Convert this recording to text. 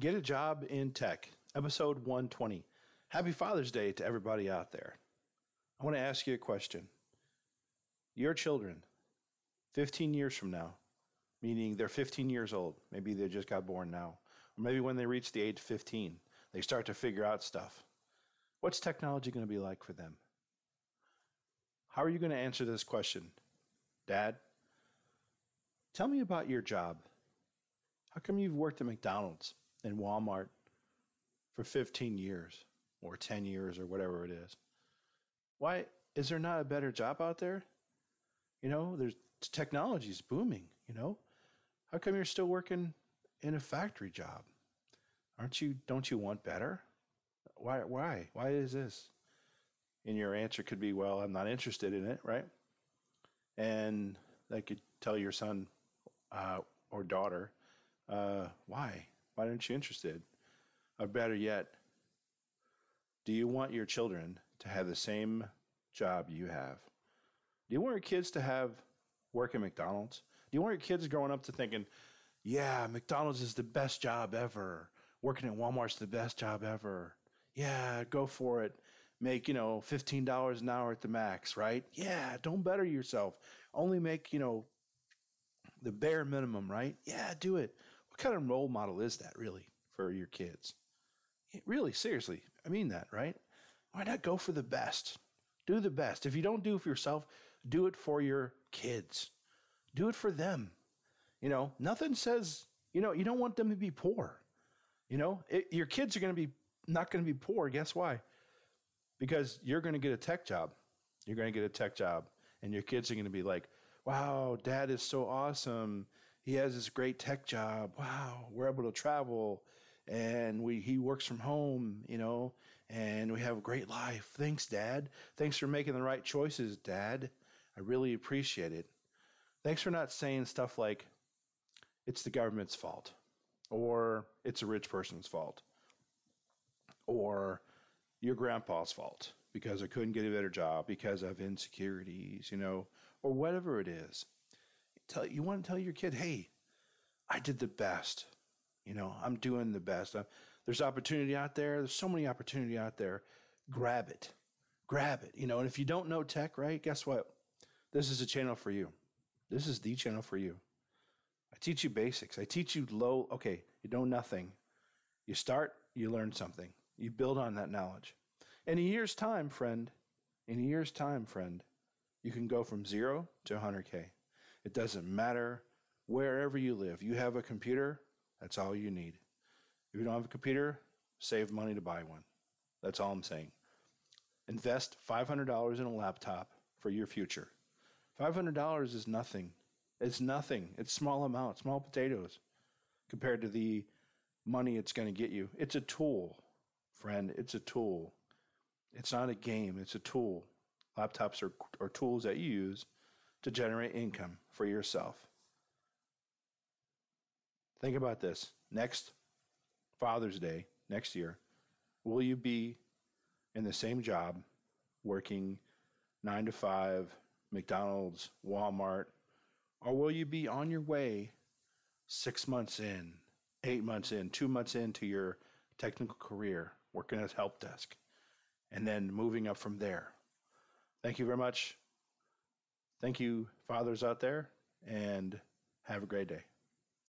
Get a Job in Tech, episode 120. Happy Father's Day to everybody out there. I want to ask you a question. Your children, 15 years from now, meaning they're 15 years old, maybe they just got born now, or maybe when they reach the age of 15, they start to figure out stuff. What's technology going to be like for them? How are you going to answer this question? Dad, tell me about your job. How come you've worked at McDonald's and Walmart for 15 years or 10 years or whatever it is? Why is there not a better job out there? You know, there's technology's booming, you know? How come you're still working in a factory job? Aren't you don't you want better? Why why? Why is this? And your answer could be, well, I'm not interested in it, right? And that could tell your son uh, or daughter, uh, why? Why aren't you interested? Or better yet, do you want your children to have the same job you have? Do you want your kids to have work at McDonald's? Do you want your kids growing up to thinking, yeah, McDonald's is the best job ever. Working at Walmart's the best job ever. Yeah, go for it make, you know, $15 an hour at the max, right? Yeah, don't better yourself. Only make, you know, the bare minimum, right? Yeah, do it. Kind of role model is that really for your kids? Really, seriously, I mean that, right? Why not go for the best? Do the best. If you don't do it for yourself, do it for your kids. Do it for them. You know, nothing says, you know, you don't want them to be poor. You know, it, your kids are going to be not going to be poor. Guess why? because you're going to get a tech job. You're going to get a tech job, and your kids are going to be like, wow, dad is so awesome. He has this great tech job. Wow, we're able to travel and we he works from home, you know, and we have a great life. Thanks, Dad. Thanks for making the right choices, Dad. I really appreciate it. Thanks for not saying stuff like it's the government's fault or it's a rich person's fault or your grandpa's fault because I couldn't get a better job because of insecurities, you know, or whatever it is. Tell you want to tell your kid, hey, I did the best. You know, I'm doing the best. I'm, there's opportunity out there. There's so many opportunity out there. Grab it, grab it. You know, and if you don't know tech, right? Guess what? This is a channel for you. This is the channel for you. I teach you basics. I teach you low. Okay, you know nothing. You start, you learn something. You build on that knowledge. In a year's time, friend, in a year's time, friend, you can go from zero to 100K. It doesn't matter wherever you live. You have a computer, that's all you need. If you don't have a computer, save money to buy one. That's all I'm saying. Invest $500 in a laptop for your future. $500 is nothing. It's nothing. It's small amount, small potatoes compared to the money it's going to get you. It's a tool friend. It's a tool. It's not a game, it's a tool. Laptops are, are tools that you use to generate income for yourself. Think about this. Next Father's Day, next year, will you be in the same job, working nine to five, McDonald's, Walmart, or will you be on your way six months in, eight months in, two months into your technical career? working as help desk, and then moving up from there. Thank you very much. Thank you, fathers out there, and have a great day.